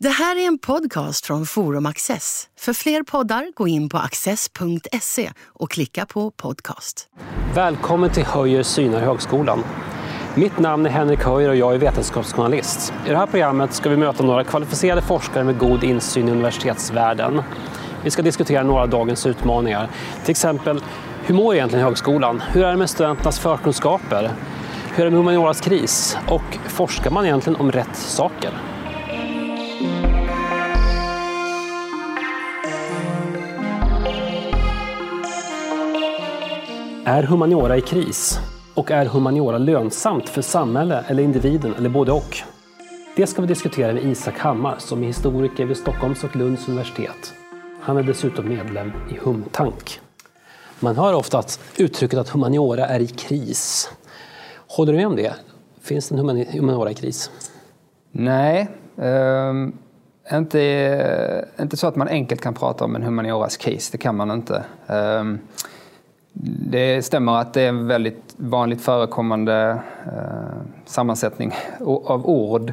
Det här är en podcast från Forum Access. För fler poddar, gå in på access.se och klicka på podcast. Välkommen till Höjer synar högskolan. Mitt namn är Henrik Höjer och jag är vetenskapsjournalist. I det här programmet ska vi möta några kvalificerade forskare med god insyn i universitetsvärlden. Vi ska diskutera några av dagens utmaningar. Till exempel, hur mår egentligen högskolan? Hur är det med studenternas förkunskaper? Hur är det med humanioras kris? Och forskar man egentligen om rätt saker? Är humaniora i kris? Och är humaniora lönsamt för samhälle eller individen eller både och? Det ska vi diskutera med Isak Hammar som är historiker vid Stockholms och Lunds universitet. Han är dessutom medlem i Humtank. Man hör ofta att uttrycket att humaniora är i kris. Håller du med om det? Finns det en humaniora i kris? Nej, um, inte, inte så att man enkelt kan prata om en humanioras kris. Det kan man inte. Um, det stämmer att det är en väldigt vanligt förekommande eh, sammansättning av ord.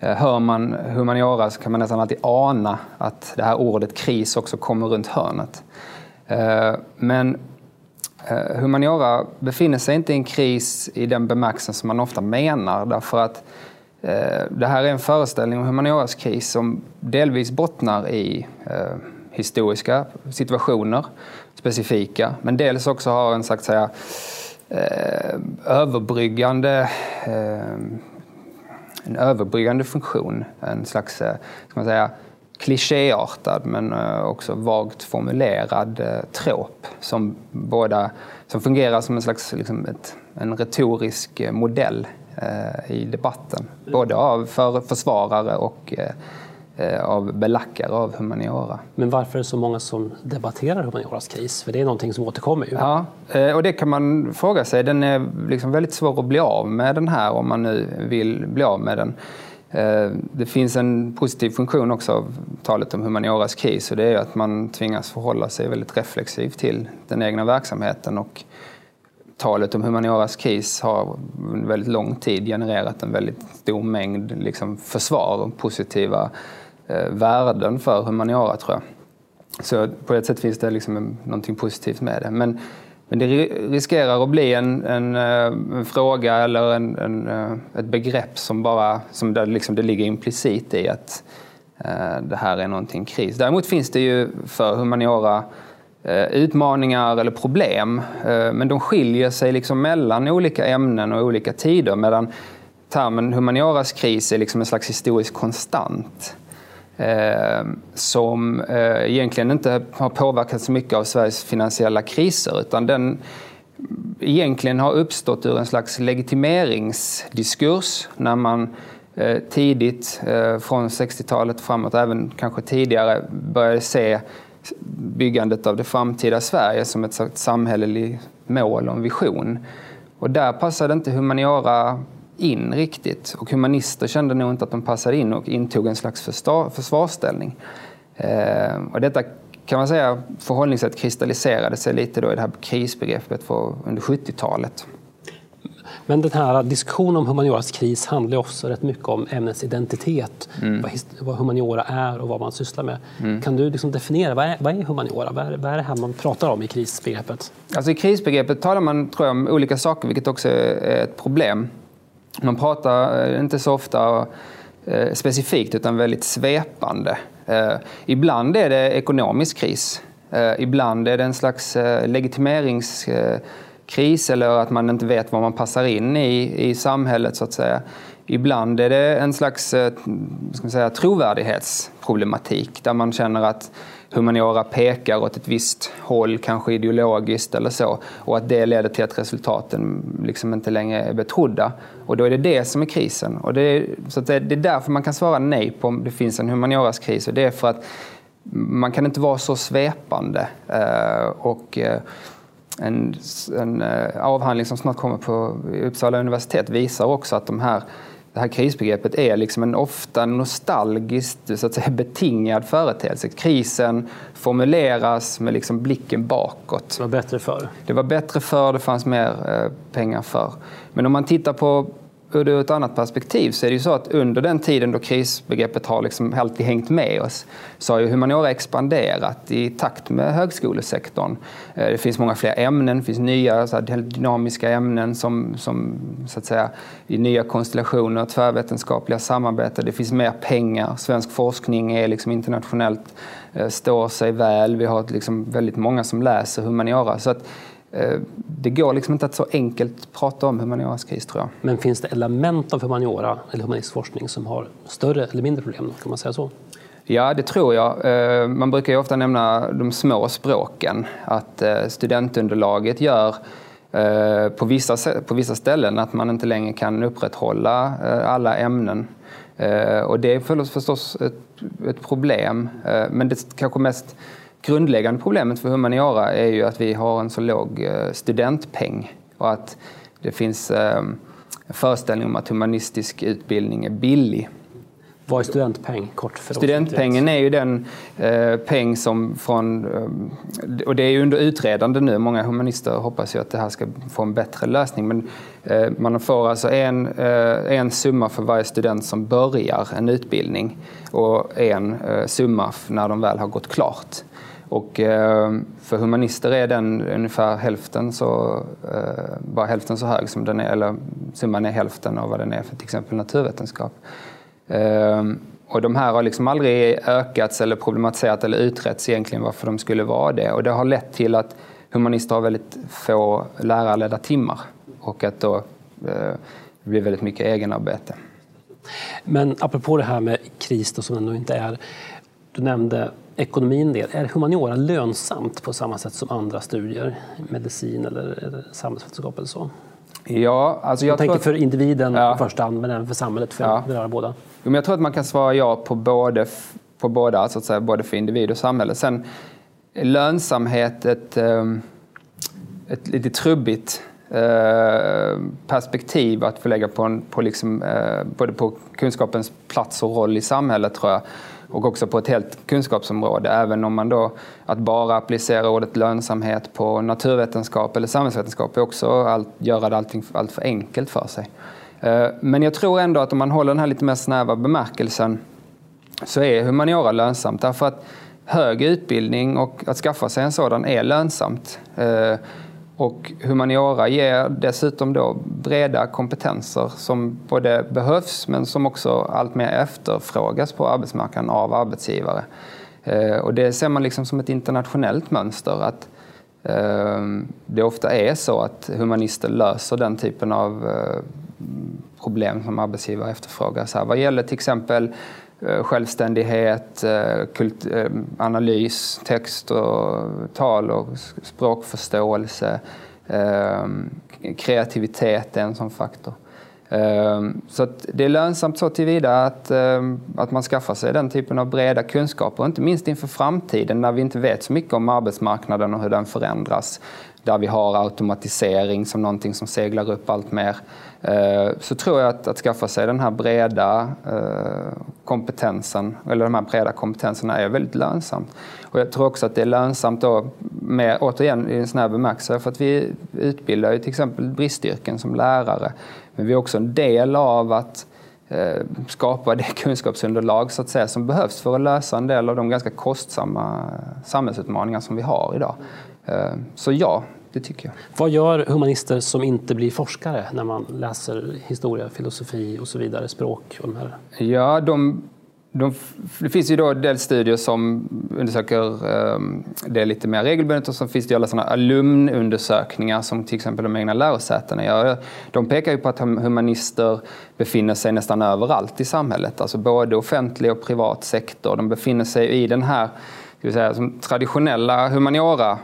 Eh, hör man humaniora så kan man nästan alltid ana att det här ordet kris också kommer runt hörnet. Eh, men eh, humaniora befinner sig inte i en kris i den bemärkelsen som man ofta menar därför att det här är en föreställning om humanioras kris som delvis bottnar i historiska situationer specifika, men dels också har en sagt säga, eh, överbryggande eh, en överbryggande funktion. En slags eh, ska man säga, klichéartad men eh, också vagt formulerad eh, trop som, båda, som fungerar som en slags liksom ett, en retorisk eh, modell eh, i debatten. Både av för, försvarare och Eh, av belackare av humaniora. Men varför är det så många som debatterar humanioras kris? För det är någonting som återkommer ju. Ja, eh, och det kan man fråga sig. Den är liksom väldigt svår att bli av med den här om man nu vill bli av med den. Eh, det finns en positiv funktion också av talet om humanioras kris och det är att man tvingas förhålla sig väldigt reflexivt till den egna verksamheten och talet om humanioras kris har under väldigt lång tid genererat en väldigt stor mängd liksom försvar och positiva eh, Eh, värden för humaniora tror jag. Så på ett sätt finns det liksom någonting positivt med det. Men, men det riskerar att bli en, en, eh, en fråga eller en, en, eh, ett begrepp som bara som det, liksom det ligger implicit i att eh, det här är någonting kris. Däremot finns det ju för humaniora eh, utmaningar eller problem, eh, men de skiljer sig liksom mellan olika ämnen och olika tider medan termen humanioras kris är liksom en slags historisk konstant. Eh, som eh, egentligen inte har påverkats så mycket av Sveriges finansiella kriser utan den egentligen har uppstått ur en slags legitimeringsdiskurs när man eh, tidigt eh, från 60-talet framåt, även kanske tidigare, började se byggandet av det framtida Sverige som ett samhälleligt mål och en vision. Och där passade inte humaniora in riktigt. Och humanister kände nog inte att de passade in och intog en slags försvarsställning. Eh, och detta kan man säga förhållningssätt kristalliserade sig lite då i det här krisbegreppet för under 70-talet. Men den här diskussionen om humanioras kris handlar också rätt mycket om ämnets identitet. Mm. Vad, vad, humaniora är och vad man sysslar med. Mm. Kan du liksom definiera, vad är, vad är humaniora? Vad är, vad är det här man pratar om i krisbegreppet? Alltså I krisbegreppet talar man tror jag, om olika saker, vilket också är ett problem. Man pratar eh, inte så ofta eh, specifikt utan väldigt svepande. Eh, ibland är det ekonomisk kris. Eh, ibland är det en slags eh, legitimeringskris eller att man inte vet var man passar in i, i samhället så att säga. Ibland är det en slags ska säga, trovärdighetsproblematik där man känner att humaniora pekar åt ett visst håll, kanske ideologiskt eller så, och att det leder till att resultaten liksom inte längre är betrodda. Och då är det det som är krisen. Och det är, så det, det är därför man kan svara nej på om det finns en humanioras kris, och det är för att man kan inte vara så svepande. Eh, och eh, en, en eh, avhandling som snart kommer på Uppsala universitet visar också att de här det här krisbegreppet är liksom en ofta nostalgiskt så att säga, betingad företeelse. Krisen formuleras med liksom blicken bakåt. Det var bättre förr. Det var bättre förr, det fanns mer eh, pengar förr. Men om man tittar på ur ett annat perspektiv så är det ju så att under den tiden då krisbegreppet har liksom alltid hängt med oss så har ju humaniora expanderat i takt med högskolesektorn. Eh, det finns många fler ämnen, det finns nya så här, dynamiska ämnen som, som så att säga, i nya konstellationer, tvärvetenskapliga samarbeten. Det finns mer pengar, svensk forskning är liksom internationellt, eh, står sig väl. Vi har liksom väldigt många som läser humaniora. Så att, det går liksom inte att så enkelt prata om humanioras kris tror jag. Men finns det element av humaniora eller humanistisk forskning som har större eller mindre problem? Kan man säga så? Ja, det tror jag. Eh, man brukar ju ofta nämna de små språken. Att eh, studentunderlaget gör på vissa, på vissa ställen att man inte längre kan upprätthålla alla ämnen. Och det är förstås ett, ett problem. Men det kanske mest grundläggande problemet för humaniora är ju att vi har en så låg eh, studentpeng och att det finns eh, en föreställning om att humanistisk utbildning är billig. Vad är studentpeng? Kort för Studentpengen är ju den eh, peng som från... Eh, och det är ju under utredande nu. Många humanister hoppas ju att det här ska få en bättre lösning. Men eh, man får alltså en, eh, en summa för varje student som börjar en utbildning och en summa när de väl har gått klart. Och eh, för humanister är den ungefär hälften så, eh, bara hälften så hög som den är, eller summan är hälften av vad den är för till exempel naturvetenskap. Eh, och de här har liksom aldrig ökats eller problematiserats eller utretts egentligen varför de skulle vara det. Och det har lett till att humanister har väldigt få lärarledda timmar och att då det blir väldigt mycket egenarbete. Men apropå det här med kris då, som ändå inte är, du nämnde ekonomin del. Är humaniora lönsamt på samma sätt som andra studier? Medicin eller, eller samhällsvetenskap eller så? Ja, alltså jag, jag tänker att... för individen ja. i första hand, men även för samhället, för ja. beröra båda. Jo, jag tror att man kan svara ja på, både, på båda, så att säga, både för individ och samhälle. Sen lönsamhet ett, ehm, ett lite trubbigt eh, perspektiv att förlägga på, en, på liksom, eh, både på kunskapens plats och roll i samhället tror jag och också på ett helt kunskapsområde. Även om man då att bara applicera ordet lönsamhet på naturvetenskap eller samhällsvetenskap är också att göra det allting allt för enkelt för sig. Eh, men jag tror ändå att om man håller den här lite mer snäva bemärkelsen så är humaniora lönsamt därför att hög utbildning och att skaffa sig en sådan är lönsamt. Eh, och humaniora ger dessutom då breda kompetenser som både behövs men som också alltmer efterfrågas på arbetsmarknaden av arbetsgivare. Eh, och det ser man liksom som ett internationellt mönster. att eh, Det ofta är så att humanister löser den typen av eh, problem som arbetsgivare efterfrågar. Så här, vad gäller till exempel Eh, självständighet, eh, kult, eh, analys, text och tal och språkförståelse. Kreativitet är en sån faktor. Så det är lönsamt så tillvida att, att man skaffar sig den typen av breda kunskaper, inte minst inför framtiden när vi inte vet så mycket om arbetsmarknaden och hur den förändras där vi har automatisering som någonting som seglar upp allt mer. Eh, så tror jag att, att skaffa sig den här breda eh, kompetensen, eller de här breda kompetenserna är väldigt lönsamt. Och jag tror också att det är lönsamt då, med, återigen i en sån här bemärkelse, för att vi utbildar ju till exempel bristyrken som lärare. Men vi är också en del av att eh, skapa det kunskapsunderlag så att säga, som behövs för att lösa en del av de ganska kostsamma samhällsutmaningar som vi har idag. Så ja, det tycker jag. Vad gör humanister som inte blir forskare när man läser historia, filosofi och så vidare, språk? Och de här? Ja, de, de, det finns ju då del studier som undersöker um, det lite mer regelbundet och så finns det ju alla sådana alumnundersökningar som till exempel de egna lärosätena gör. De pekar ju på att humanister befinner sig nästan överallt i samhället, alltså både offentlig och privat sektor. De befinner sig i den här ska säga, som traditionella humaniora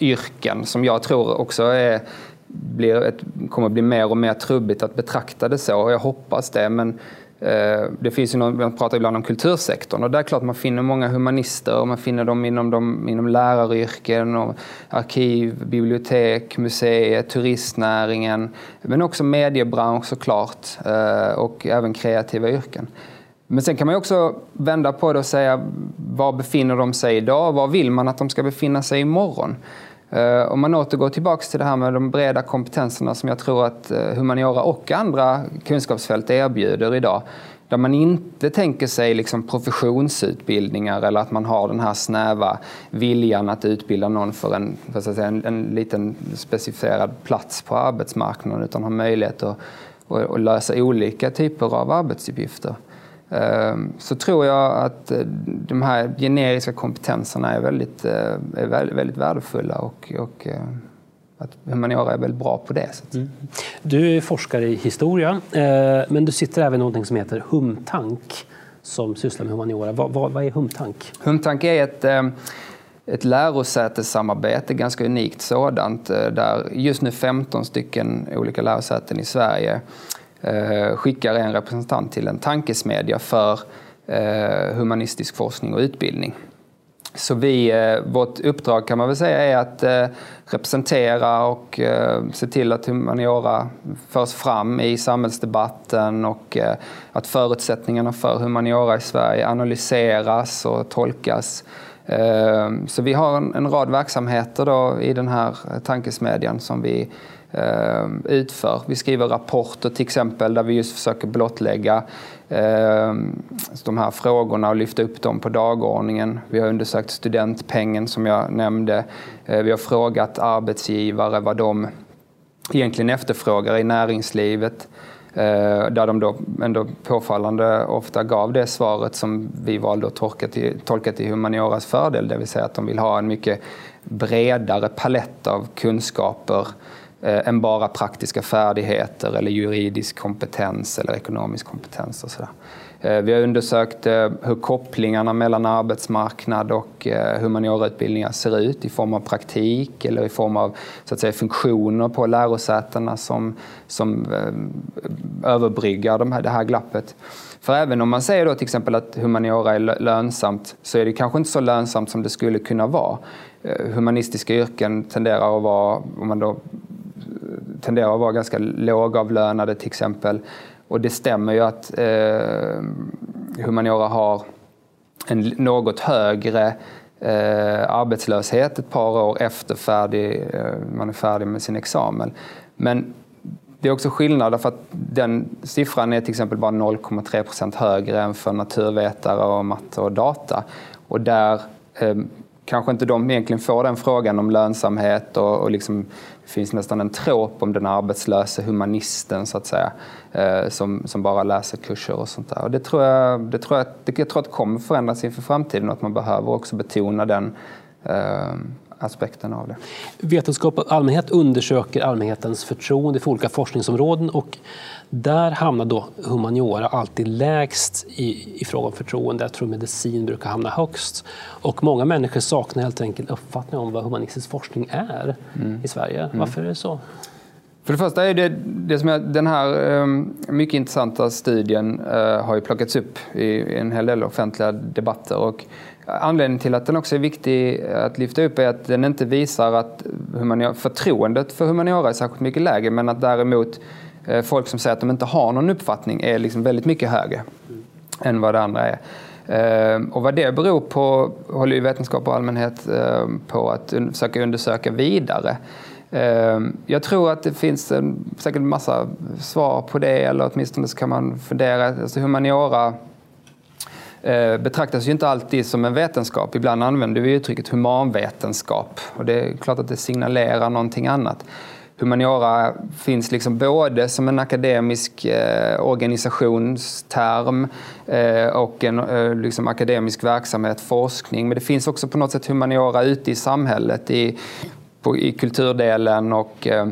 yrken som jag tror också är, blir ett, kommer bli mer och mer trubbigt att betrakta det så. Jag hoppas det. Men eh, det finns ju någon, man pratar ibland om kultursektorn och där är klart man finner många humanister och man finner dem inom, de, inom läraryrken, och arkiv, bibliotek, museer, turistnäringen men också mediebransch såklart eh, och även kreativa yrken. Men sen kan man också vända på det och säga var befinner de sig idag? Var vill man att de ska befinna sig imorgon? Eh, om man återgår tillbaka till det här med de breda kompetenserna som jag tror att eh, humaniora och andra kunskapsfält erbjuder idag. Där man inte tänker sig liksom professionsutbildningar eller att man har den här snäva viljan att utbilda någon för en, för att säga, en, en liten specificerad plats på arbetsmarknaden utan har möjlighet att, att lösa olika typer av arbetsuppgifter. Ehm, så tror jag att eh, de här generiska kompetenserna är väldigt, eh, är väldigt värdefulla och, och eh, att humaniora är väldigt bra på det. Mm. Du är forskare i historia, men du sitter även i något som heter Humtank som sysslar med humaniora. Vad, vad, vad är Humtank? Humtank är ett, ett lärosätessamarbete, ganska unikt sådant, där just nu 15 stycken olika lärosäten i Sverige Eh, skickar en representant till en tankesmedja för eh, humanistisk forskning och utbildning. Så vi, eh, vårt uppdrag kan man väl säga är att representera och se till att humaniora förs fram i samhällsdebatten och att förutsättningarna för humaniora i Sverige analyseras och tolkas. Så vi har en rad verksamheter då i den här tankesmedjan som vi Ehm, utför. Vi skriver rapporter till exempel där vi just försöker blottlägga eh, de här frågorna och lyfta upp dem på dagordningen. Vi har undersökt studentpengen som jag nämnde. Eh, vi har frågat arbetsgivare vad de egentligen efterfrågar i näringslivet. Eh, där de då ändå påfallande ofta gav det svaret som vi valde att tolka till, tolka till humanioras fördel, det vill säga att de vill ha en mycket bredare palett av kunskaper Eh, Eh, än bara praktiska färdigheter eller juridisk kompetens eller ekonomisk kompetens. Och så där. Eh, vi har undersökt eh, hur kopplingarna mellan arbetsmarknad och humaniorautbildningar ser ut i form av praktik eller i form av så att säga, funktioner på lärosätena som, som överbryggar de här, det här glappet. För även om man säger då till exempel att humaniora är lönsamt så är det kanske inte så lönsamt som det skulle kunna vara. Humanistiska yrken tenderar att vara, om man då tenderar att vara ganska lågavlönade till exempel. Och det stämmer ju att eh, humaniora har en något högre eh, arbetslöshet ett par år efter färdig, eh, man är färdig med sin examen. Men det är också skillnad för att den siffran är till exempel bara 0,3 procent högre än för naturvetare och matte och data. Och där eh, kanske inte de egentligen får den frågan om lönsamhet och, och liksom, det finns nästan en tråp om den arbetslöse humanisten så att säga eh, som, som bara läser kurser och sånt där. Och det tror jag, det tror jag, det, jag tror att det kommer förändras inför framtiden och att man behöver också betona den eh, aspekten av det. Vetenskap och allmänhet undersöker allmänhetens förtroende för olika forskningsområden och där hamnar då humaniora alltid lägst i, i fråga om förtroende. Jag tror medicin brukar hamna högst. Och många människor saknar helt enkelt uppfattning om vad humanistisk forskning är mm. i Sverige. Mm. Varför är det så? För det första är det, det som jag, den här um, mycket intressanta studien uh, har ju plockats upp i, en hel del offentliga debatter. Och Anledningen till att den också är viktig att lyfta upp är att den inte visar att förtroendet för humaniora är särskilt mycket lägre men att däremot Eh, Eh, folk som säger att de inte har någon uppfattning är liksom väldigt mycket högre mm. än vad det andra är. Ehm, och vad det beror på håller ju vetenskap och allmänhet ehm, på att försöka undersöka vidare. Ehm, jag tror att det finns en, säkert en massa svar på det, eller åtminstone så kan man fundera. Alltså humaniora eh, betraktas ju inte alltid som en vetenskap. Ibland använder vi uttrycket humanvetenskap och det är klart att det signalerar någonting annat humaniora finns liksom både som en akademisk eh, organisationsterm eh, och en eh, liksom akademisk verksamhet, forskning. Men det finns också på något sätt humaniora ute i samhället, i, på, i kulturdelen och eh,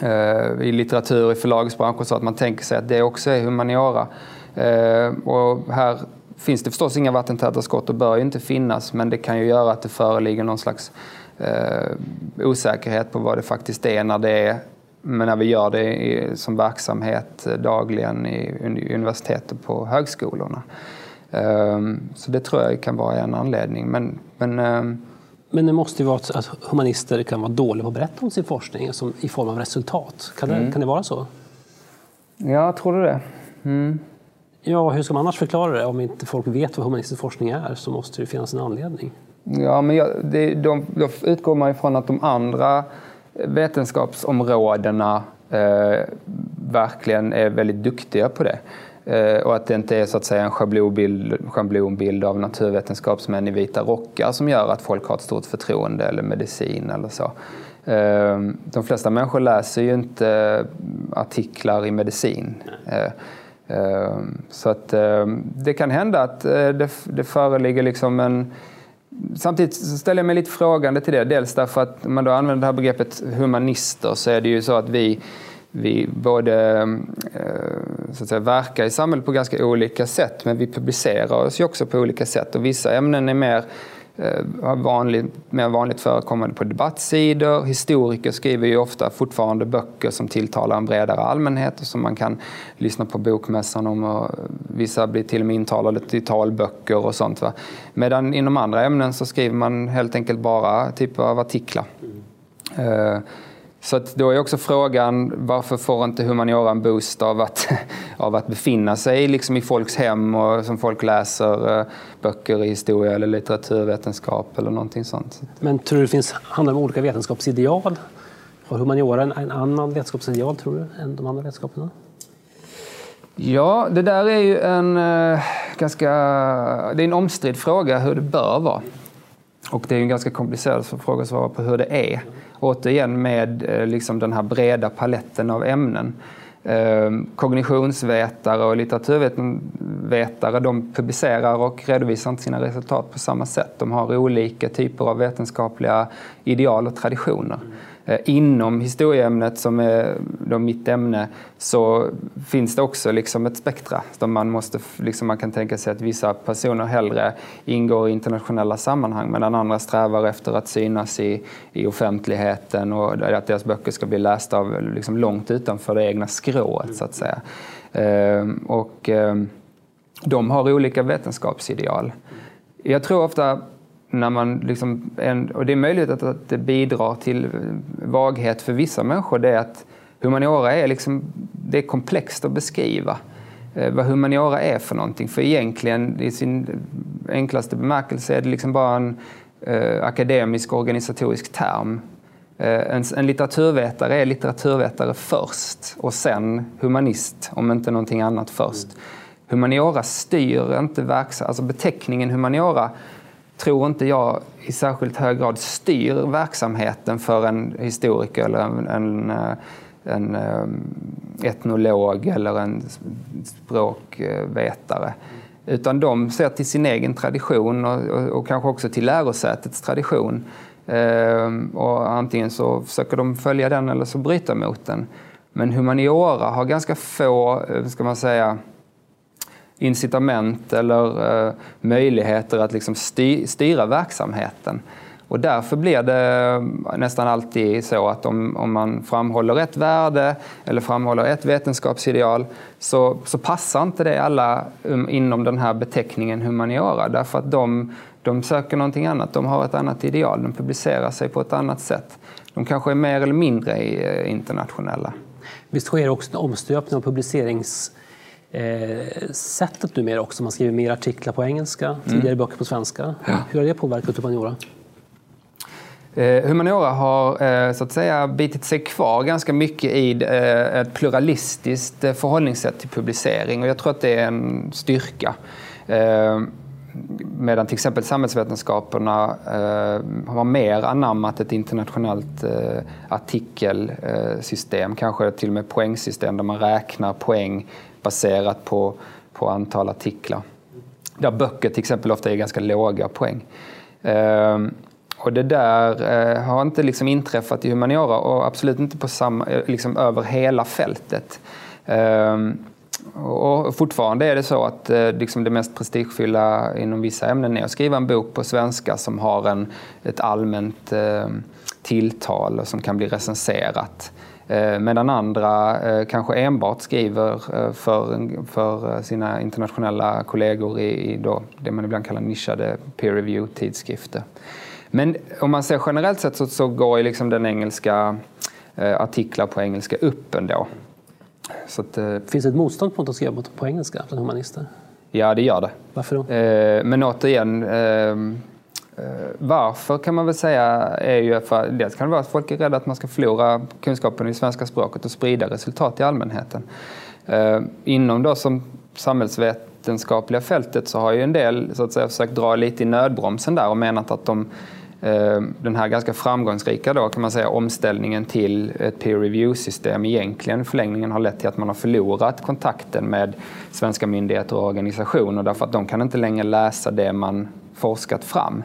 eh i litteratur, i förlagsbranschen, så att man tänker sig att det också är humaniora. Eh, och här finns det förstås inga vattentäta skott och bör ju inte finnas, men det kan ju göra att det föreligger någon slags eh, osäkerhet på vad det faktiskt är när det är men när vi gör det i, som verksamhet dagligen i, universitet och på högskolorna. Um, så det tror jag kan vara en anledning. Men, men, um, men det måste ju vara att humanister kan vara dåliga på att berätta om sin forskning som i form av resultat. Kan det, mm. kan det vara så? Ja, tror du det? Mm. Ja, hur ska man annars förklara det? Om inte folk vet vad humanistisk forskning är så måste det finnas en anledning. Ja, men jag, det, de, då utgår man ifrån att de andra vetenskapsområdena eh, verkligen är väldigt duktiga på det. Eh, och att det inte är så att säga en schablonbild, schablonbild av naturvetenskapsmän i vita rockar som gör att folk har ett stort förtroende eller medicin eller så. Eh, de flesta människor läser ju inte artiklar i medicin. Eh, eh, så att det kan hända att det, det föreligger liksom en Samtidigt ställer jag mig lite frågande till det. Dels därför att om man då använder det här begreppet humanister så är det ju så att vi, vi både eh, så att säga, verkar i samhället på ganska olika sätt men vi publicerar oss ju också på olika sätt och vissa ämnen är mer Eh, vanligt, mer vanligt förekommande på debattsidor. Historiker skriver ju ofta fortfarande böcker som tilltalar en bredare allmänhet och som man kan lyssna på bokmässan om. Och vissa blir till och med intalade till talböcker och sånt. Va? Medan inom andra ämnen så skriver man helt enkelt bara typer av artiklar. Mm. Så då är också frågan varför får inte humaniora en boost av att, av att befinna sig liksom i folks hem och som folk läser eh, böcker i historia eller litteraturvetenskap eller någonting sånt. Men tror du det finns, handlar om olika vetenskapsideal? Har humaniora en, en annan vetenskapsideal tror du än de andra vetenskaperna? Ja, det där är ju en eh, ganska det är en omstridd fråga hur det bör vara. Och det är en ganska komplicerad fråga att svara på hur det är. Återigen med eh, liksom den här breda paletten av ämnen. Ehm, kognitionsvetare och litteraturvetare de publicerar och redovisar inte sina resultat på samma sätt. De har olika typer av vetenskapliga ideal och traditioner. Eh, inom historieämnet, som är då mitt ämne, så finns det också liksom ett spektra. Man, måste, liksom man kan tänka sig att vissa personer hellre ingår i internationella sammanhang medan andra strävar efter att synas i, i offentligheten och att deras böcker ska bli lästa av liksom långt utanför det egna skrået, så att säga. Ehm, och ehm, de har olika vetenskapsideal. Jag tror ofta när man liksom, och det är möjligt att, det bidrar till vaghet för vissa människor, det är att humaniora är, liksom, det är komplext att beskriva eh, vad humaniora är för någonting. För egentligen i sin enklaste bemärkelse är det liksom bara en eh, akademisk organisatorisk term. Eh, en, en litteraturvetare är litteraturvetare först och sen humanist, om inte någonting annat först. Humaniora styr inte verksamheten, alltså beteckningen humaniora tror inte jag i särskilt hög grad styr verksamheten för en historiker eller en, en, eh, en eh, etnolog eller en språkvetare. Utan de ser till sin egen tradition och, och, och kanske också till lärosätets tradition. Ehm, och antingen så försöker de följa den eller så bryta mot den. Men humaniora har ganska få, eh, ska man säga, incitament eller eh, möjligheter att liksom styr, styra verksamheten. Och därför blir det eh, nästan alltid så att om, om man framhåller ett värde eller framhåller ett vetenskapsideal så, så passar inte det alla um, inom den här beteckningen humaniora därför att de, de söker någonting annat, de har ett annat ideal, de publicerar sig på ett annat sätt. De kanske är mer eller mindre eh, internationella. Visst sker också en omstöpning av publicerings eh, sättet numera också. Man skriver mer artiklar på engelska, mm. tidigare böcker på svenska. Ja. Hur har det påverkat humaniora? Eh, humaniora har eh, så att säga bitit sig kvar ganska mycket i eh, ett pluralistiskt förhållningssätt till publicering och jag tror att det är en styrka. Medan till exempel samhällsvetenskaperna har mer anammat ett internationellt artikelsystem, kanske till och med poängsystem där man räknar poäng baserat på, på antal artiklar. Där böcker till exempel ofta är ganska låga poäng. Ehm, och det där eh, har inte liksom inträffat i humaniora och absolut inte på samma, eh, liksom över hela fältet. Ehm, och fortfarande är det så att eh, liksom det mest prestigefyllda inom vissa ämnen är att skriva en bok på svenska som har en, ett allmänt eh, tilltal och som kan bli recenserat. Eh, medan andra eh, kanske enbart skriver eh, för, för sina internationella kollegor i, i det man ibland kallar nischade peer review-tidskrifter. Men om man ser generellt sett så, så går ju liksom den engelska artiklar på engelska upp ändå. Så att, Finns det ett motstånd mot att skriva på engelska bland humanister? Ja, det gör det. Varför då? Men återigen, Eh, varför kan man väl säga är ju för dels kan det vara att folk är rädda att man ska förlora kunskapen i svenska språket och sprida resultat i allmänheten. Eh, inom då som samhällsvetenskapliga fältet så har ju en del så att säga, försökt dra lite i nödbromsen där och menat att de eh, den här ganska framgångsrika då, kan man säga, omställningen till ett peer review-system egentligen i förlängningen har lett till att man har förlorat kontakten med svenska myndigheter och organisationer därför att de kan inte längre läsa det man forskat fram.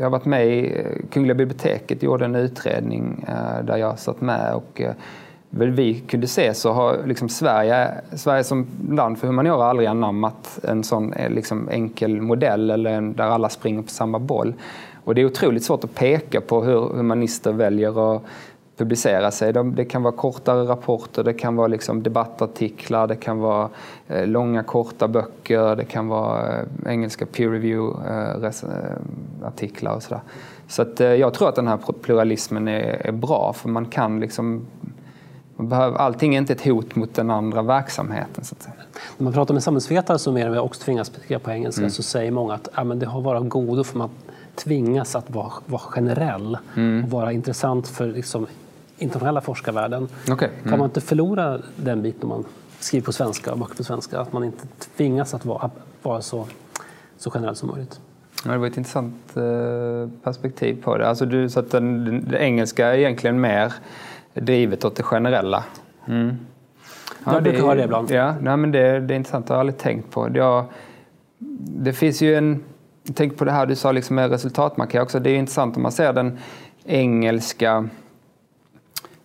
Jag har varit med i eh, Kungliga biblioteket gjorde en utredning eh, där jag satt med och eh, väl vi kunde se så har liksom Sverige, Sverige som land för humaniora aldrig anammat en sån liksom enkel modell eller en, där alla springer på samma boll. Och det är otroligt svårt att peka på hur humanister väljer att publicera sig. Det kan vara kortare rapporter, det kan vara liksom debattartiklar, det kan vara eh, långa korta böcker, det kan vara eh, engelska peer review-artiklar eh, och sådär. Så att jag tror att den här pluralismen är, bra för man kan liksom man behöver, allting är inte ett hot mot den andra verksamheten. Så att säga. När man pratar med samhällsvetare som är, också tvingas skriva på engelska mm. så säger många att ja, men det har varit godo för man tvingas att vara, vara generell mm. och vara intressant för liksom, internationella forskarvärlden. Okay. Mm. Kan man inte förlora den biten om man skriver på svenska, böcker på svenska? Att man inte tvingas att vara, vara så, så generell som möjligt? Ja, det var ett intressant eh, perspektiv på det. Alltså du, så att den, det engelska är egentligen mer drivet åt det generella. Mm. Ja, jag brukar höra det ibland. Ja, nej, men det, det är intressant. Det har jag aldrig tänkt på. Det, det finns ju en Tänk på det här du sa liksom med resultatmarkering också. Det är intressant om man ser den engelska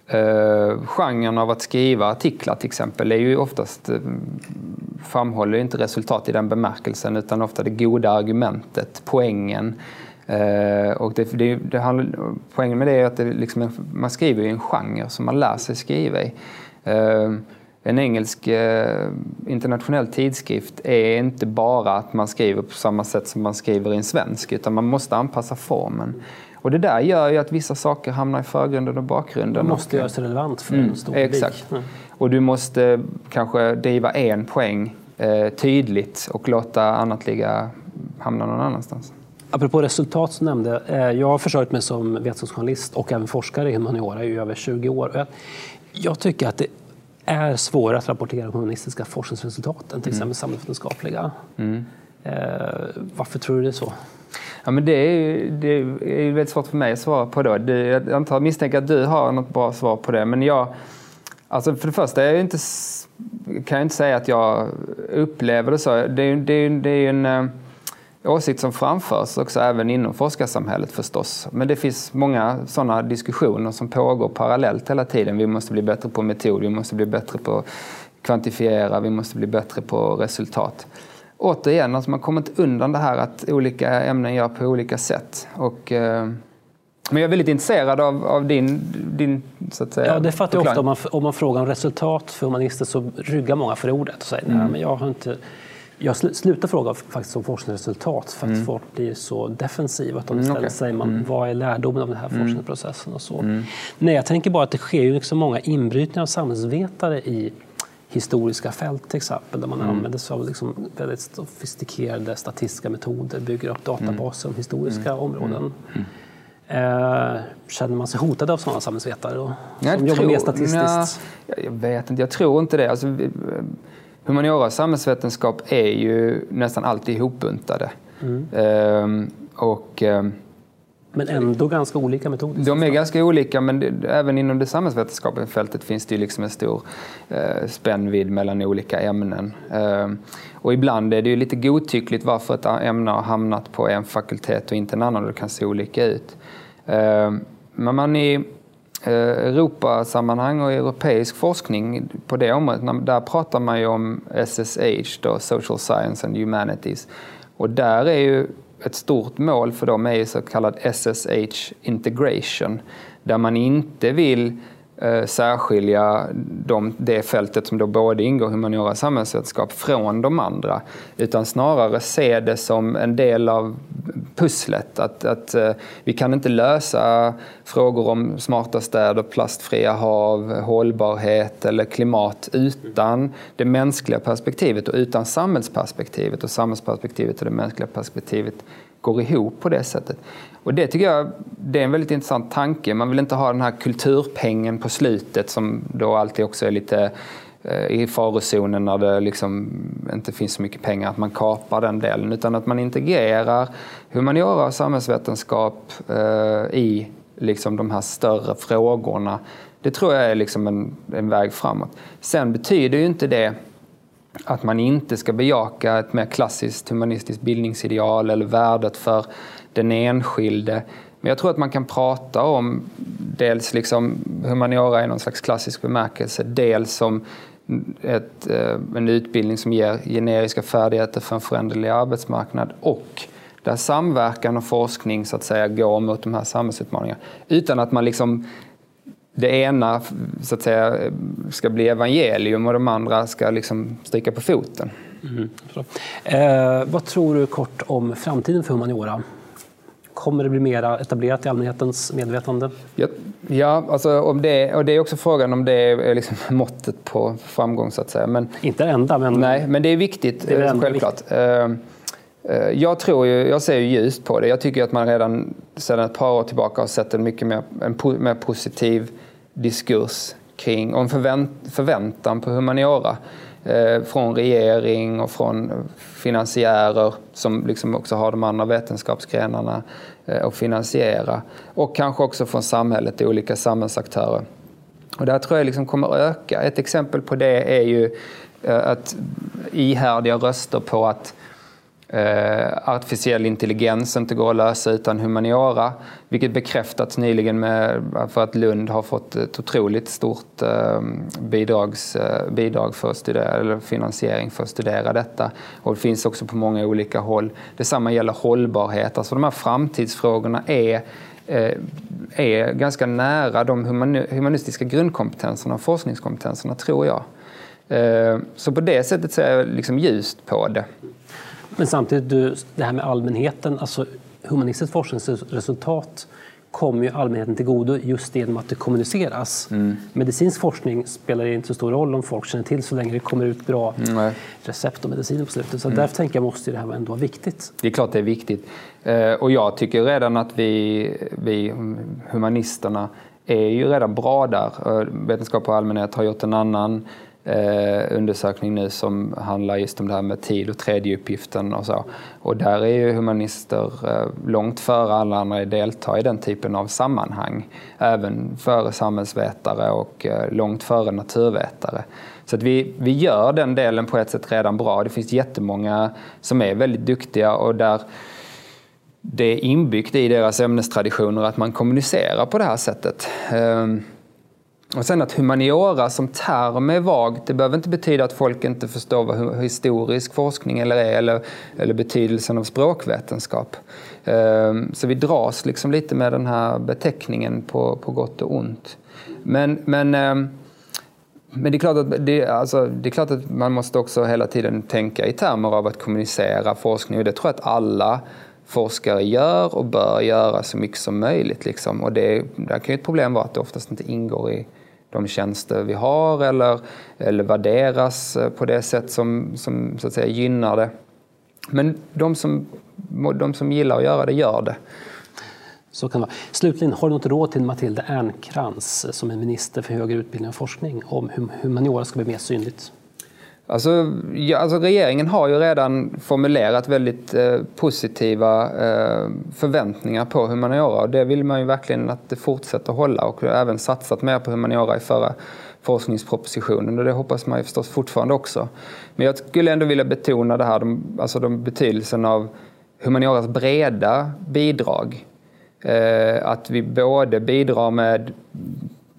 eh, genren av att skriva artiklar till exempel. Är ju oftast eh, framhåller inte resultat i den bemärkelsen utan ofta det goda argumentet, poängen. Eh, och det, det, det handlar, poängen med det är att det liksom, man skriver i en genre som man lär sig skriva i. Eh, en engelsk eh, internationell tidskrift är inte bara att man skriver på samma sätt som man skriver i en svensk, utan man måste anpassa formen. Och det där gör ju att vissa saker hamnar i förgrunden och bakgrunden. Man måste göra sig relevant för mm, en stor Exakt. Mm. Och du måste kanske driva en poäng eh, tydligt och låta annat ligga, hamna någon annanstans. Apropå resultat så nämnde eh, jag har försörjt mig som vetenskapsjournalist och även forskare i humaniora i över 20 år. Jag, jag tycker att det är svårare att rapportera humanistiska forskningsresultat än till mm. exempel samhällsvetenskapliga. Mm. Eh, varför tror du det är så? Ja, men det, är, det är väldigt svårt för mig att svara på. Då. Jag antar, misstänker att du har något bra svar på det. Men jag, alltså för det första är jag inte, kan jag inte säga att jag upplever det så. Det, det, det är en eh, åsikt som framförs också även inom forskarsamhället förstås. Men det finns många sådana diskussioner som pågår parallellt hela tiden. Vi måste bli bättre på metod, vi måste bli bättre på att kvantifiera, vi måste bli bättre på resultat. Återigen, alltså man kommer inte undan det här att olika ämnen gör på olika sätt. Och, eh, men jag är väldigt intresserad av, av din, din så att säga, Ja, det fattar jag ofta. Om man, om man frågar om resultat för humanister så ryggar många för ordet och säger mm. nej, men jag har inte jag slutar fråga faktiskt om forskningsresultat för att mm. folk blir så defensiva. Att de mm, istället mm, okay. säger man, mm. vad är lärdomen av den här mm. forskningsprocessen? Och så. Mm. Nej, jag tänker bara att det sker ju liksom många inbrytningar av samhällsvetare i historiska fält till exempel, där man mm. använder sig av liksom väldigt sofistikerade statistiska metoder, bygger upp databaser om historiska områden. Eh, känner man sig hotad av sådana samhällsvetare och, som jobbar mer statistiskt? Ja, jag vet inte, jag tror inte det. Alltså, humaniora och samhällsvetenskap är ju nästan alltid ihopbuntade. Mm. Ehm, och, ehm, men ändå ganska olika metoder? De är ganska olika, men det, även inom det samhällsvetenskapliga fältet finns det ju liksom en stor eh, spännvidd mellan olika ämnen. Eh, och ibland är det ju lite godtyckligt varför ett ämne har hamnat på en fakultet och inte en annan och det kan se olika ut. Eh, men man i Eh, Europasammanhang och europeisk forskning på det området, där pratar man ju om SSH, då, Social Science and Humanities. Och där är ju ett stort mål för dem är ju så kallad SSH integration, där man inte vill eh, särskilja de, det fältet som då både ingår humaniora och samhällsvetenskap från de andra. Utan snarare se det som en del av pusslet. Att, att eh, vi kan inte lösa frågor om smarta städer, plastfria hav, hållbarhet eller klimat utan det mänskliga perspektivet och utan samhällsperspektivet. Och samhällsperspektivet och det mänskliga perspektivet går ihop på det sättet. Och det tycker jag det är en väldigt intressant tanke. Man vill inte ha den här kulturpengen på slutet som då alltid också är lite Eh, i farozonen när det liksom inte finns så mycket pengar, att man kapar den delen. Utan att man integrerar humaniora och samhällsvetenskap eh, i liksom de här större frågorna. Det tror jag är liksom en, en väg framåt. Sen betyder ju inte det att man inte ska bejaka ett mer klassiskt humanistiskt bildningsideal eller värdet för den enskilde. Men jag tror att man kan prata om dels liksom humaniora i någon slags klassisk bemärkelse, dels som ett, eh, en utbildning som ger generiska färdigheter för en föränderlig arbetsmarknad och där samverkan och forskning så att säga går mot de här samhällsutmaningarna. Utan att man liksom det ena så att säga, ska bli evangelium och de andra ska liksom stryka på foten. Mm. Eh, vad tror du kort om framtiden för humaniora? Kommer det bli mer etablerat i allmänhetens medvetande? Ja, ja alltså om det, och det är också frågan om det är liksom måttet på framgång. så att säga. Men, Inte enda, men... Nej, men det är viktigt, det är självklart. Viktigt. Eh, eh, jag, tror ju, jag ser ju ljust på det. Jag tycker att man redan sedan ett par år tillbaka har sett en mycket mer, en mer positiv diskurs kring och en förvänt, förväntan på humaniora eh, från regering och från finansiärer som liksom också har de andra vetenskapsgrenarna Eh, och finansiera. Och kanske också från samhället, olika samhällsaktörer. Och det här tror jag liksom kommer att öka. Ett exempel på det är ju eh, att ihärdiga röster på att eh, artificiell intelligens inte går att lösa utan humaniora. Vilket bekräftats nyligen med, för att Lund har fått ett otroligt stort eh, bidrags, eh, bidrag för att studera, eller finansiering för att studera detta. Och det finns också på många olika håll. Detsamma gäller hållbarhet. Alltså de här framtidsfrågorna är eh, är ganska nära de humanistiska grundkompetenserna och forskningskompetenserna, tror jag. Eh, så på det sättet ser jag liksom ljust på det. Men samtidigt, du, det här med allmänheten, alltså humanistiskt forskningsresultat kommer ju allmänheten till godo just genom att det kommuniceras. Mm. Medicinsk forskning spelar inte så stor roll om folk känner till så länge det kommer ut bra mm. recept och mediciner på slutet. Så mm. därför tänker jag måste det här ändå vara viktigt. Det är klart det är viktigt. Eh, och jag tycker redan att vi, vi humanisterna är ju redan bra där. Eh, vetenskap och allmänhet har gjort en annan eh, undersökning nu som handlar just om det här med tid och tredjeuppgiften och så. Och där är ju humanister eh, långt före alla andra i delta i den typen av sammanhang. Även före samhällsvetare och eh, långt före naturvetare. Så att vi, vi gör den delen på ett sätt redan bra. Det finns jättemånga som är väldigt duktiga och där det är inbyggt i deras ämnestraditioner att man kommunicerar på det här sättet. Eh, och sen att humaniora som term är vag, det behöver inte betyda att folk inte förstår vad historisk forskning eller är eller, eller betydelsen av språkvetenskap. Ehm, så vi dras liksom lite med den här beteckningen på, på gott och ont. Men, men, ehm, men det, är klart att det, alltså, det är klart att man måste också hela tiden tänka i termer av att kommunicera forskning och det tror jag att alla forskare gör och bör göra så mycket som möjligt. Liksom. Och det, där kan ju ett problem vara att det oftast inte ingår i de tjänster vi har eller, eller värderas eh, på det sätt som, som så att säga, gynnar det. Men de som, de som gillar att göra det, gör det. Så kan det vara. Slutligen, har du något råd till Matilda Ernkrans eh, som är minister för högre utbildning och forskning om hur humaniora ska bli mer synligt? Alltså, ja, alltså regeringen har ju redan formulerat väldigt eh, positiva eh, förväntningar på humaniora och det vill man ju verkligen att det fortsätter hålla och även satsat mer på humaniora i förra forskningspropositionen och det hoppas man ju förstås fortfarande också. Men jag skulle ändå vilja betona det här, de, alltså de betydelsen av humanioras breda bidrag. Eh, att vi både bidrar med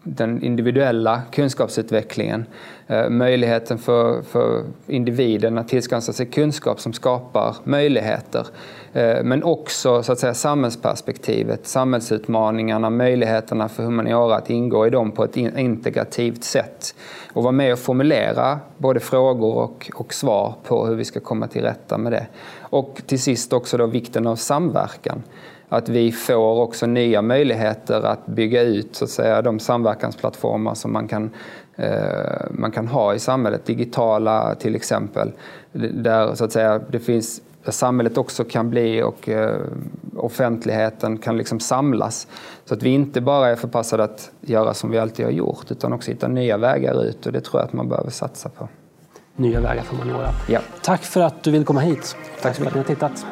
den individuella kunskapsutvecklingen. Eh, möjligheten för, för individen att tillskansa sig kunskap som skapar möjligheter. Eh, men också så att säga, samhällsperspektivet, samhällsutmaningarna, möjligheterna för humaniora att ingå i dem på ett integrativt sätt. Och vara med och formulera både frågor och, och svar på hur vi ska komma till rätta med det. Och till sist också då vikten av samverkan att vi får också nya möjligheter att bygga ut så att säga, de samverkansplattformar som man kan, eh, man kan ha i samhället. Digitala till exempel, där så att säga, det finns där samhället också kan bli och eh, offentligheten kan liksom samlas. Så att vi inte bara är förpassade att göra som vi alltid har gjort utan också hitta nya vägar ut och det tror jag att man behöver satsa på. Nya vägar för humaniora. Ja. Tack för att du vill komma hit. Tack så för att ni har tittat.